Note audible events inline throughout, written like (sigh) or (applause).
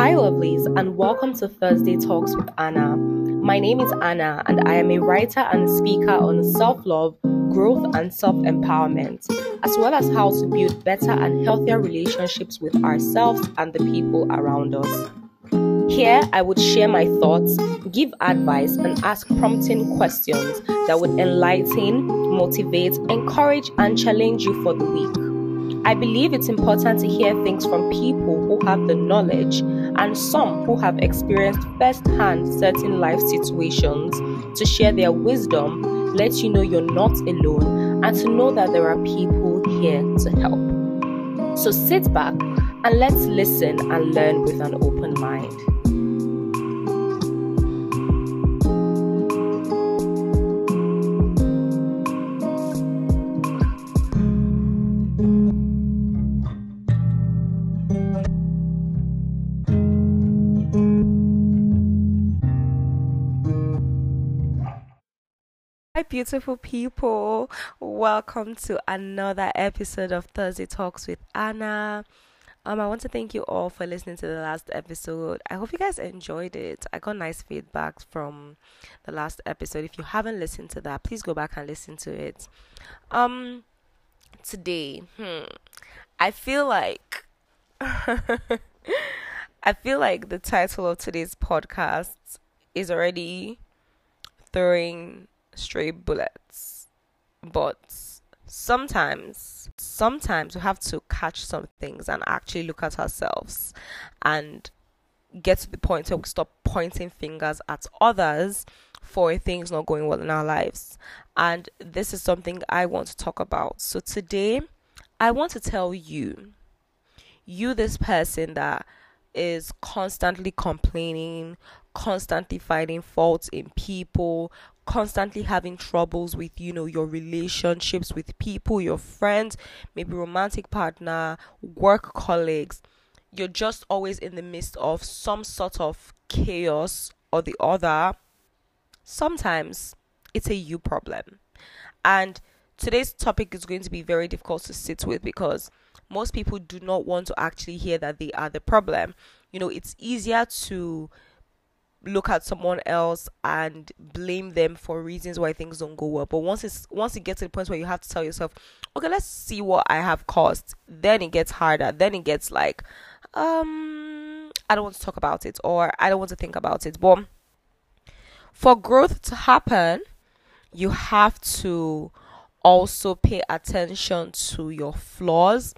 Hi, lovelies, and welcome to Thursday Talks with Ana. My name is Ana, and I am a writer and speaker on self love, growth, and self empowerment, as well as how to build better and healthier relationships with ourselves and the people around us. Here, I would share my thoughts, give advice, and ask prompting questions that would enlighten, motivate, encourage, and challenge you for the week. I believe it's important to hear things from people who have the knowledge and some who have experienced firsthand certain life situations to share their wisdom, let you know you're not alone, and to know that there are people here to help. So sit back and let's listen and learn with an open mind. Beautiful people. Welcome to another episode of Thursday Talks with Ana. Um, I want to thank you all for listening to the last episode. I hope you guys enjoyed it. I got nice feedback from the last episode. If you haven't listened to that, please go back and listen to it. Um, today, hmm, I feel like (laughs) I feel like the title of today's podcast is already throwing stray bullets. But sometimes, sometimes we have to catch some things and actually look at ourselves and get to the point where we stop pointing fingers at others for things not going well in our lives. And this is something I want to talk about. So today, I want to tell you, you, this person that is constantly complaining, constantly finding faults in people, constantly having troubles with you know your relationships with people your friends maybe romantic partner work colleagues. You're just always in the midst of some sort of chaos or the other. Sometimes it's a you problem. And today's topic is going to be very difficult to sit with because most people do not want to actually hear that they are the problem. You know it's easier to look at someone else and blame them for reasons why things don't go well. But once it's once it gets to the point where you have to tell yourself, okay, let's see what I have caused, then it gets harder. Then it gets like, um, I don't want to talk about it or I don't want to think about it. But for growth to happen, you have to also pay attention to your flaws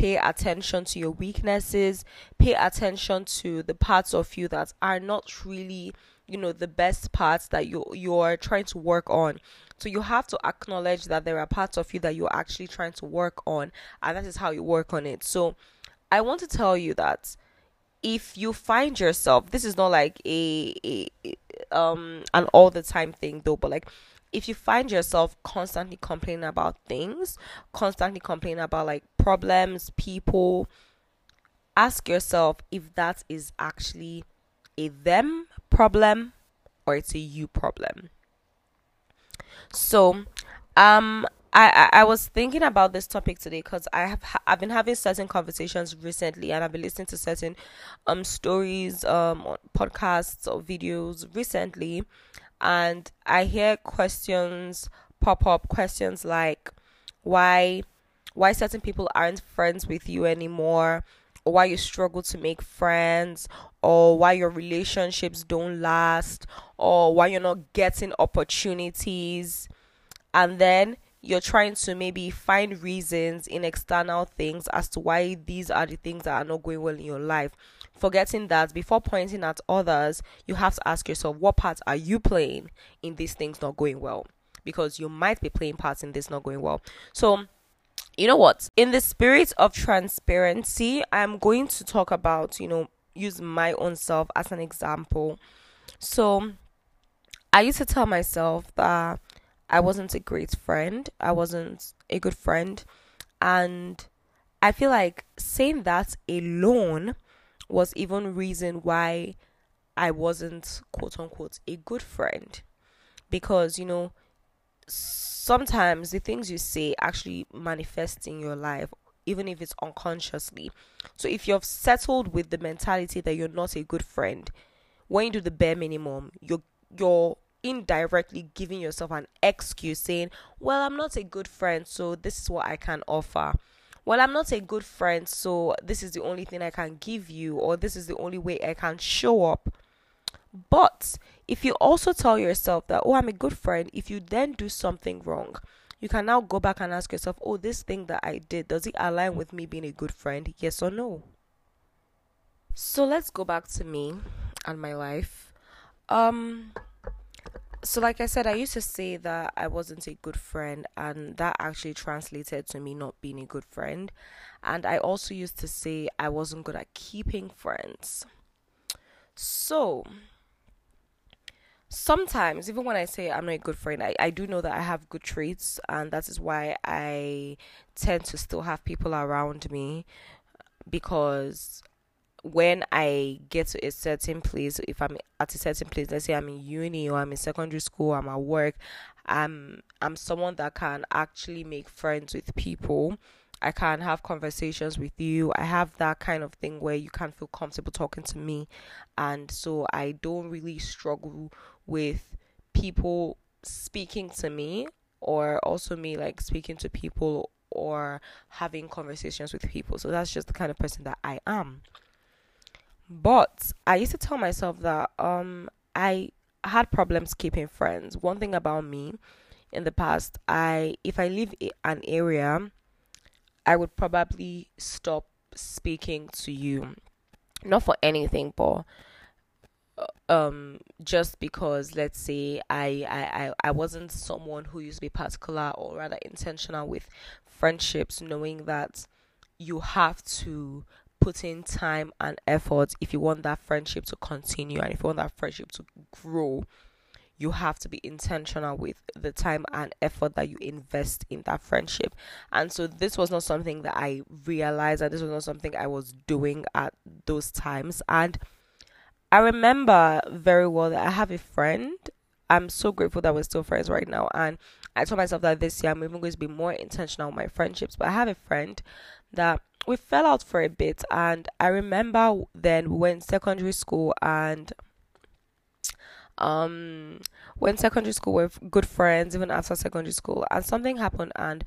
pay attention to your weaknesses, pay attention to the parts of you that are not really, you know, the best parts that you you're trying to work on. So you have to acknowledge that there are parts of you that you're actually trying to work on, and that is how you work on it. So I want to tell you that if you find yourself, this is not like a, a um an all the time thing though, but like if you find yourself constantly complaining about things, constantly complaining about like problems, people, ask yourself if that is actually a them problem or it's a you problem. So, um, I, I, was thinking about this topic today because I have ha- I've been having certain conversations recently and I've been listening to certain um stories um podcasts or videos recently and I hear questions pop up questions like why why certain people aren't friends with you anymore? Or why you struggle to make friends? Or why your relationships don't last? Or why you're not getting opportunities? And then you're trying to maybe find reasons in external things as to why these are the things that are not going well in your life forgetting that before pointing at others, you have to ask yourself, what part are you playing in these things not going well? Because you might be playing parts in this not going well. So, you know what? In the spirit of transparency, I'm going to talk about, you know, use my own self as an example. So, I used to tell myself that I wasn't a great friend, I wasn't a good friend, and I feel like saying that alone was even reason why I wasn't quote unquote a good friend because you know sometimes the things you say actually manifest in your life even if it's unconsciously. So if you've settled with the mentality that you're not a good friend, when you do the bare minimum, you're you're indirectly giving yourself an excuse saying, Well, I'm not a good friend, so this is what I can offer. Well, I'm not a good friend, so this is the only thing I can give you, or this is the only way I can show up. But if you also tell yourself that, oh, I'm a good friend, if you then do something wrong, you can now go back and ask yourself, oh, this thing that I did, does it align with me being a good friend? Yes or no? So let's go back to me and my life. Um, so like I said, I used to say that I wasn't a good friend, and that actually translated to me not being a good friend. And I also used to say I wasn't good at keeping friends. So sometimes, even when I say I'm not a good friend, I, I do know that I have good traits, and that is why I tend to still have people around me because when I get to a certain place, if I'm at a certain place, let's say I'm in uni or I'm in secondary school, I'm at work, I'm I'm someone that can actually make friends with people. I can have conversations with you. I have that kind of thing where you can feel comfortable talking to me. And so I don't really struggle with people speaking to me or also me like speaking to people or having conversations with people. So that's just the kind of person that I am. But I used to tell myself that um I had problems keeping friends. One thing about me in the past, I if I leave an area, I would probably stop speaking to you. Not for anything, but uh, um just because let's say I, I, I i wasn't someone who used to be particular or rather intentional with friendships knowing that you have to put in time and effort if you want that friendship to continue and if you want that friendship to grow you have to be intentional with the time and effort that you invest in that friendship. And so this was not something that I realized that this was not something I was doing at those times. And I remember very well that I have a friend. I'm so grateful that we're still friends right now. And I told myself that this year I'm even going to be more intentional with my friendships. But I have a friend that we fell out for a bit and I remember then we went secondary school and um when secondary school we are good friends even after secondary school and something happened and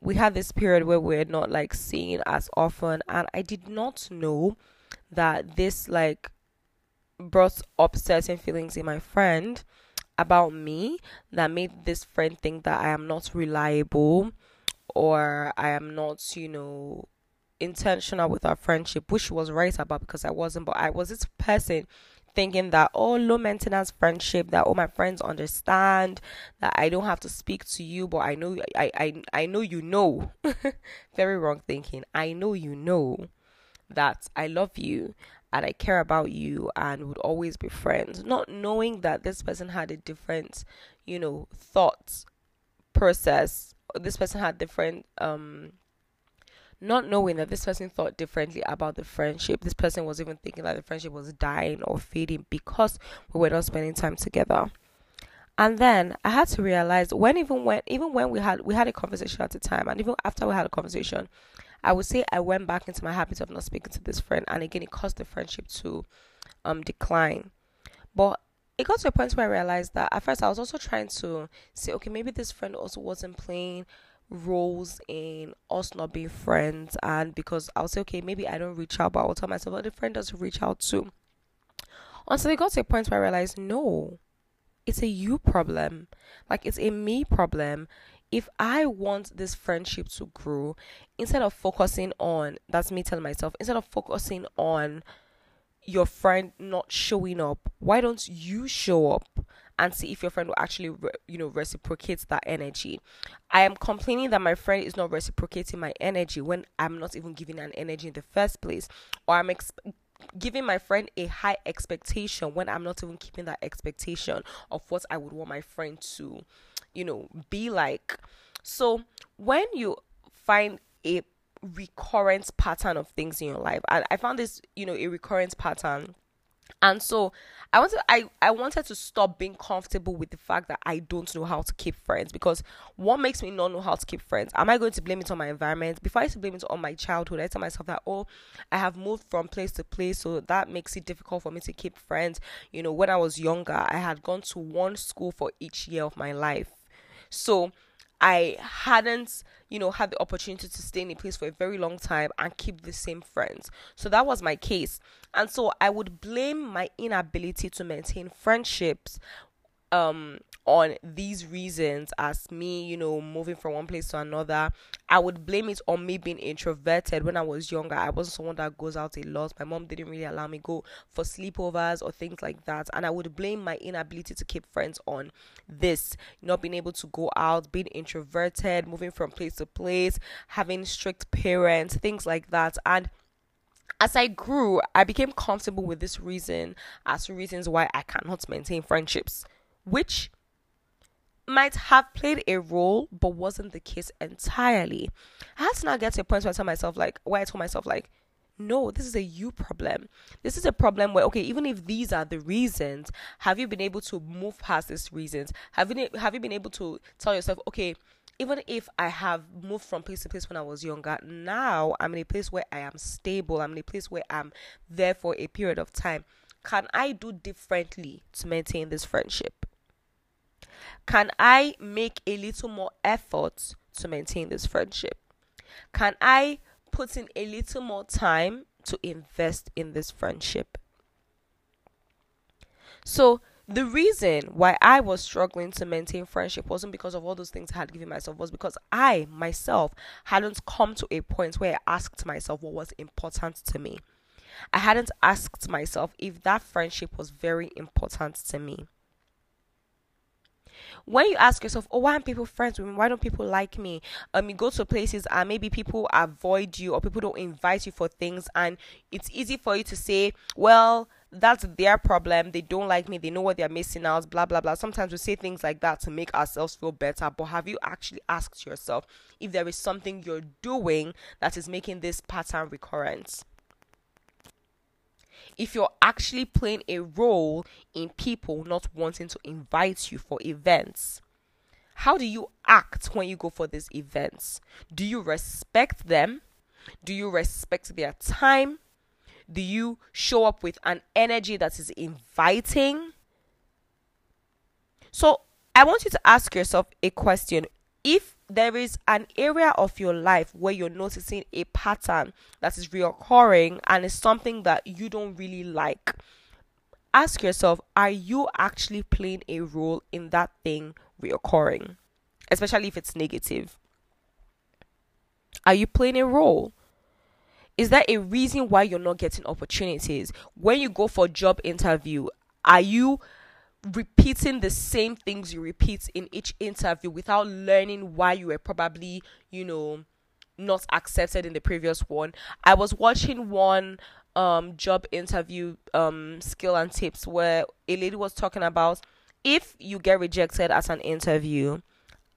we had this period where we are not like seeing as often and I did not know that this like brought up certain feelings in my friend about me that made this friend think that I am not reliable or I am not, you know, intentional with our friendship, which was right about because I wasn't, but I was this person thinking that oh low maintenance friendship that all my friends understand that I don't have to speak to you but I know I I, I know you know. (laughs) Very wrong thinking. I know you know that I love you and I care about you and would always be friends. Not knowing that this person had a different you know thoughts process this person had different um not knowing that this person thought differently about the friendship. This person was even thinking that the friendship was dying or fading because we were not spending time together. And then I had to realize when even when even when we had we had a conversation at the time and even after we had a conversation, I would say I went back into my habit of not speaking to this friend and again it caused the friendship to um decline. But it got to a point where I realized that at first I was also trying to say, okay, maybe this friend also wasn't playing roles in us not being friends. And because I'll say okay maybe I don't reach out but I'll tell myself oh the friend doesn't reach out too. Until it got to a point where I realized no it's a you problem. Like it's a me problem. If I want this friendship to grow instead of focusing on that's me telling myself instead of focusing on your friend not showing up why don't you show up and see if your friend will actually re- you know reciprocate that energy? I am complaining that my friend is not reciprocating my energy when i'm not even giving an energy in the first place or i'm ex- giving my friend a high expectation when i'm not even keeping that expectation of what i would want my friend to you know be like. So when you find a recurrent pattern of things in your life and i found this you know a recurrent pattern And so I wanted I, I wanted to stop being comfortable with the fact that I don't know how to keep friends because what makes me not know how to keep friends? Am I going to blame it on my environment? Before I used to blame it on my childhood, I tell myself that oh, I have moved from place to place, so that makes it difficult for me to keep friends. You know, when I was younger, I had gone to one school for each year of my life. So I hadn't, you know, had the opportunity to stay in a place for a very long time and keep the same friends. So that was my case. And so I would blame my inability to maintain friendships um on these reasons as me you know moving from one place to another i would blame it on me being introverted. When i was younger i wasn't someone that goes out a lot. My mom didn't really allow me go for sleepovers or things like that. And i would blame my inability to keep friends on this not being able to go out being introverted moving from place to place having strict parents things like that. And as I grew, I became comfortable with this reason as reasons why I cannot maintain friendships which might have played a role but wasn't the case entirely. I had to now get to a point where I tell myself like where I told myself like no, this is a you problem. This is a problem where okay, even if these are the reasons, have you been able to move past these reasons? Have you have you been able to tell yourself, okay, even if I have moved from place to place when I was younger, now I'm in a place where I am stable. I'm in a place where I'm there for a period of time. Can I do differently to maintain this friendship? Can I make a little more effort to maintain this friendship? Can I put in a little more time to invest in this friendship? So, the reason why I was struggling to maintain friendship wasn't because of all those things I had given myself, was because I myself hadn't come to a point where I asked myself what was important to me. I hadn't asked myself if that friendship was very important to me when you ask yourself, oh, why aren't people friends with me? Why don't people like me? Um, you go to places and maybe people avoid you or people don't invite you for things, and it's easy for you to say, well, that's their problem. They don't like me. They know what they're missing out. Blah blah blah. Sometimes we say things like that to make ourselves feel better. But have you actually asked yourself if there is something you're doing that is making this pattern recurrent? If you're actually playing a role in people not wanting to invite you for events. How do you act when you go for these events? Do you respect them? Do you respect their time? Do you show up with an energy that is inviting? So, I want you to ask yourself a question. If there is an area of your life where you're noticing a pattern that is reoccurring and it's something that you don't really like, ask yourself are you actually playing a role in that thing reoccurring? Especially if it's negative. Are you playing a role? Is there a reason why you're not getting opportunities? When you go for job interview, are you repeating the same things you repeat in each interview without learning why you were probably, you know, not accepted in the previous one. I was watching one um job interview um skill and tips where a lady was talking about if you get rejected at an interview,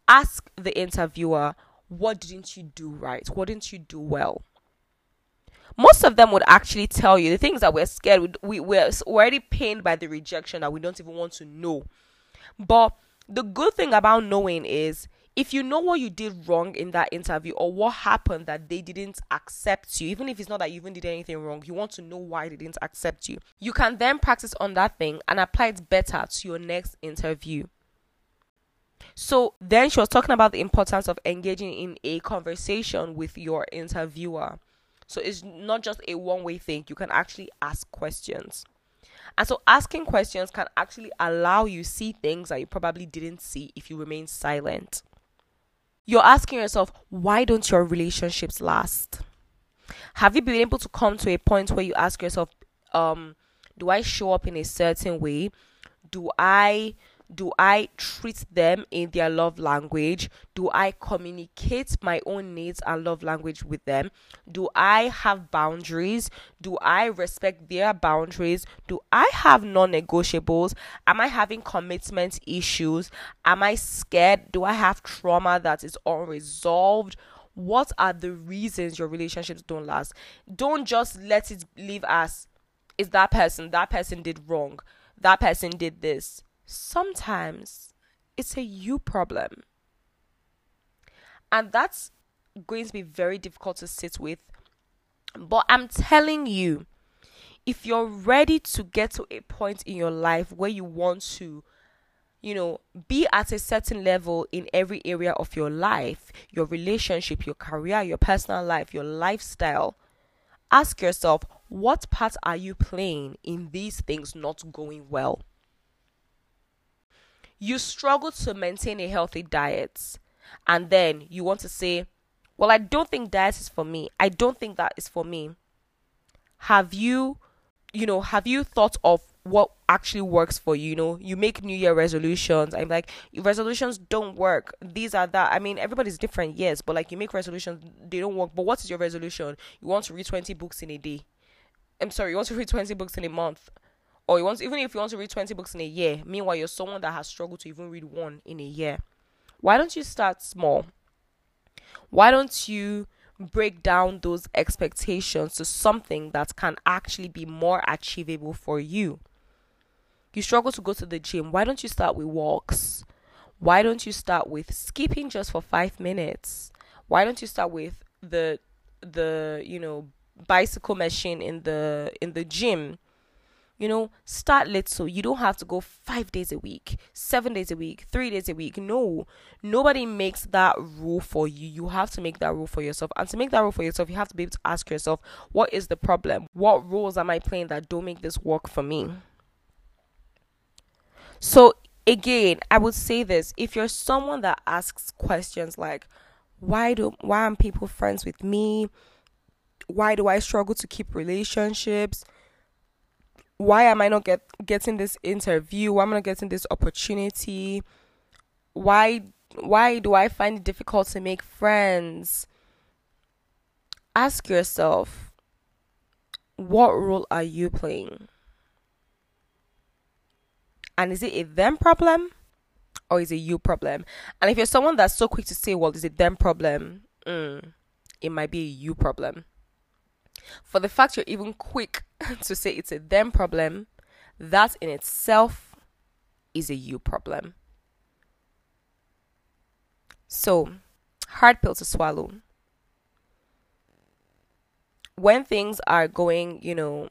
ask the interviewer what didn't you do right? What didn't you do well? Most of them would actually tell you the things that we're scared we, we're already pained by the rejection that we don't even want to know but the good thing about knowing is if you know what you did wrong in that interview or what happened that they didn't accept you, even if it's not that you even did anything wrong, you want to know why they didn't accept you. You can then practice on that thing and apply it better to your next interview. So then she was talking about the importance of engaging in a conversation with your interviewer. So it's not just a one way thing. You can actually ask questions. And so asking questions can actually allow you see things that you probably didn't see if you remain silent. You're asking yourself, why don't your relationships last? Have you been able to come to a point where you ask yourself, um, do I show up in a certain way? Do I do I treat them in their love language? Do I communicate my own needs and love language with them? Do I have boundaries? Do I respect their boundaries? Do I have non negotiables? Am I having commitment issues? Am I scared? Do I have trauma that is unresolved? What are the reasons your relationships don't last? Don't just let it leave as is that person, that person did wrong, that person did this. Sometimes it's a you problem. And that's going to be very difficult to sit with. But I'm telling you, if you're ready to get to a point in your life where you want to you know, be at a certain level in every area of your life, your relationship, your career, your personal life, your lifestyle. Ask yourself, what part are you playing in these things not going well? You struggle to maintain a healthy diet, and then you want to say, Well, I don't think diet is for me. I don't think that is for me. Have you, you know, have you thought of what actually works for you. You know, you make New Year resolutions. I'm like, resolutions don't work. These are that. I mean, everybody's different, yes, but like you make resolutions, they don't work. But what is your resolution? You want to read 20 books in a day. I'm sorry, you want to read 20 books in a month. Or you want, even if you want to read 20 books in a year, meanwhile, you're someone that has struggled to even read one in a year. Why don't you start small? Why don't you break down those expectations to something that can actually be more achievable for you? you struggle to go to the gym, why don't you start with walks? Why don't you start with skipping just for 5 minutes? Why don't you start with the the, you know, bicycle machine in the in the gym? You know, start little. You don't have to go 5 days a week, 7 days a week, 3 days a week. No. Nobody makes that rule for you. You have to make that rule for yourself. And to make that rule for yourself, you have to be able to ask yourself, what is the problem? What rules am I playing that don't make this work for me? So again, I would say this: if you're someone that asks questions like, "Why do why aren't people friends with me? Why do I struggle to keep relationships? Why am I not get getting this interview? Why am I not getting this opportunity? Why why do I find it difficult to make friends?" Ask yourself, what role are you playing? And is it a them problem or is it you problem? And if you're someone that's so quick to say, well, is it them problem? Mm, it might be a you problem. For the fact you're even quick (laughs) to say it's a them problem, that in itself is a you problem. So, hard pill to swallow. When things are going, you know,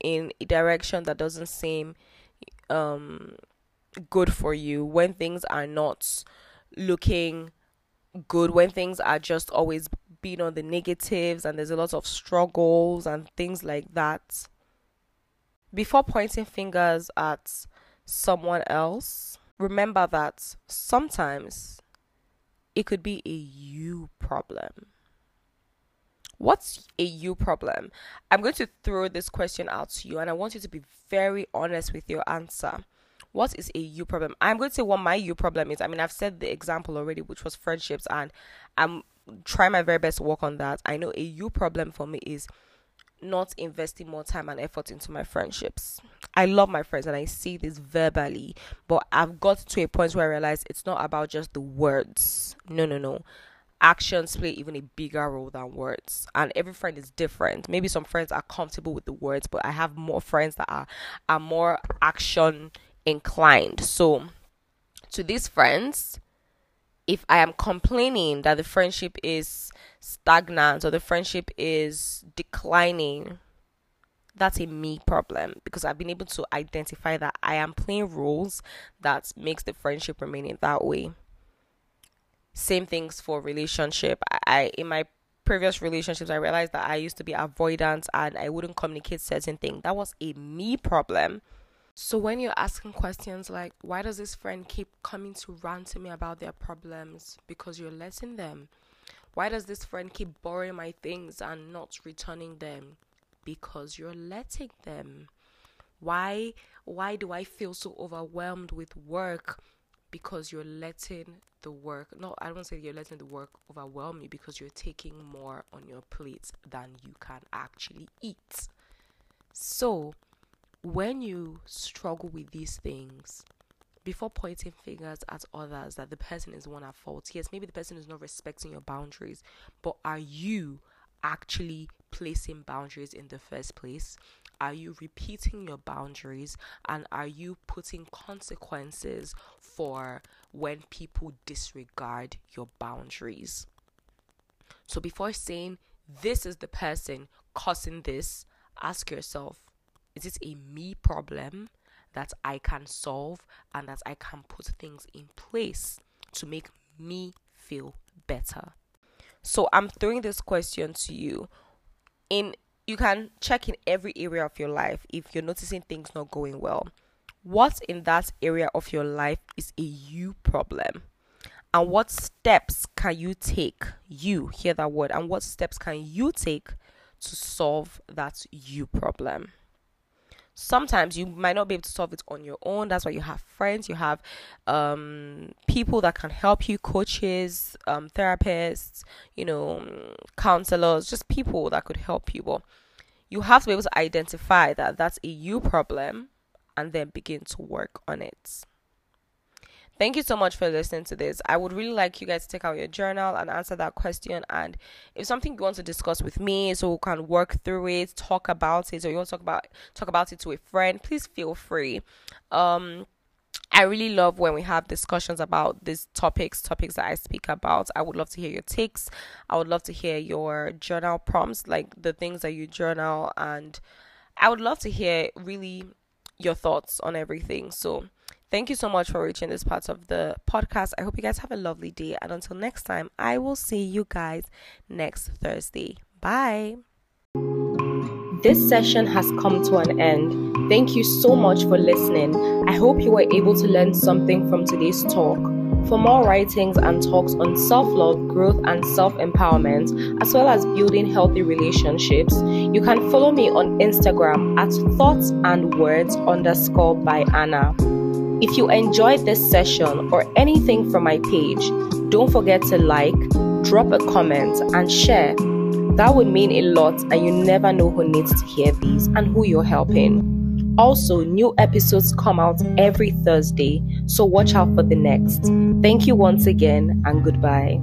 in a direction that doesn't seem um good for you when things are not looking good when things are just always being on the negatives and there's a lot of struggles and things like that before pointing fingers at someone else remember that sometimes it could be a you problem What's a you problem? I'm going to throw this question out to you and I want you to be very honest with your answer. What is a you problem? I'm going to say what my you problem is. I mean, I've said the example already, which was friendships, and I'm trying my very best to work on that. I know a you problem for me is not investing more time and effort into my friendships. I love my friends and I see this verbally, but I've got to a point where I realize it's not about just the words. No, no, no actions play even a bigger role than words and every friend is different maybe some friends are comfortable with the words but i have more friends that are are more action inclined so to these friends if i am complaining that the friendship is stagnant or the friendship is declining that's a me problem because I've been able to identify that I am playing roles that makes the friendship remain in that way same things for relationship. I, I in my previous relationships I realized that I used to be avoidant and I wouldn't communicate certain things. That was a me problem. So when you're asking questions like why does this friend keep coming to rant to me about their problems because you're letting them? Why does this friend keep borrowing my things and not returning them? Because you're letting them. Why why do I feel so overwhelmed with work? Because you're letting the work no i don't say you're letting the work overwhelm you because you're taking more on your plate than you can actually eat so when you struggle with these things before pointing fingers at others that the person is one at fault yes maybe the person is not respecting your boundaries but are you actually placing boundaries in the first place are you repeating your boundaries and are you putting consequences for when people disregard your boundaries? So before saying this is the person causing this, ask yourself is it a me problem that I can solve and that I can put things in place to make me feel better? So I'm throwing this question to you. In you can check in every area of your life if you're noticing things not going well. What in that area of your life is a you problem? And what steps can you take? You hear that word, and what steps can you take to solve that you problem? Sometimes you might not be able to solve it on your own. That's why you have friends you have um, people that can help you coaches um, therapists you know counselors just people that could help you. But you have to be able to identify that that's a you problem and then begin to work on it Thank you so much for listening to this. I would really like you guys to take out your journal and answer that question. And if something you want to discuss with me, so we can work through it, talk about it, or you want to talk about talk about it to a friend, please feel free. Um, I really love when we have discussions about these topics, topics that I speak about. I would love to hear your takes. I would love to hear your journal prompts, like the things that you journal, and I would love to hear really your thoughts on everything. So Thank you so much for reaching this part of the podcast. I hope you guys have a lovely day. And until next time, I will see you guys next Thursday. Bye. This session has come to an end. Thank you so much for listening. I hope you were able to learn something from today's talk. For more writings and talks on self love, growth, and self empowerment, as well as building healthy relationships, you can follow me on Instagram at thoughts and words underscore by Ana. If you enjoyed this session or anything from my page, don't forget to like, drop a comment, and share. That would mean a lot, and you never know who needs to hear these and who you're helping. Also, new episodes come out every Thursday, so watch out for the next. Thank you once again, and goodbye.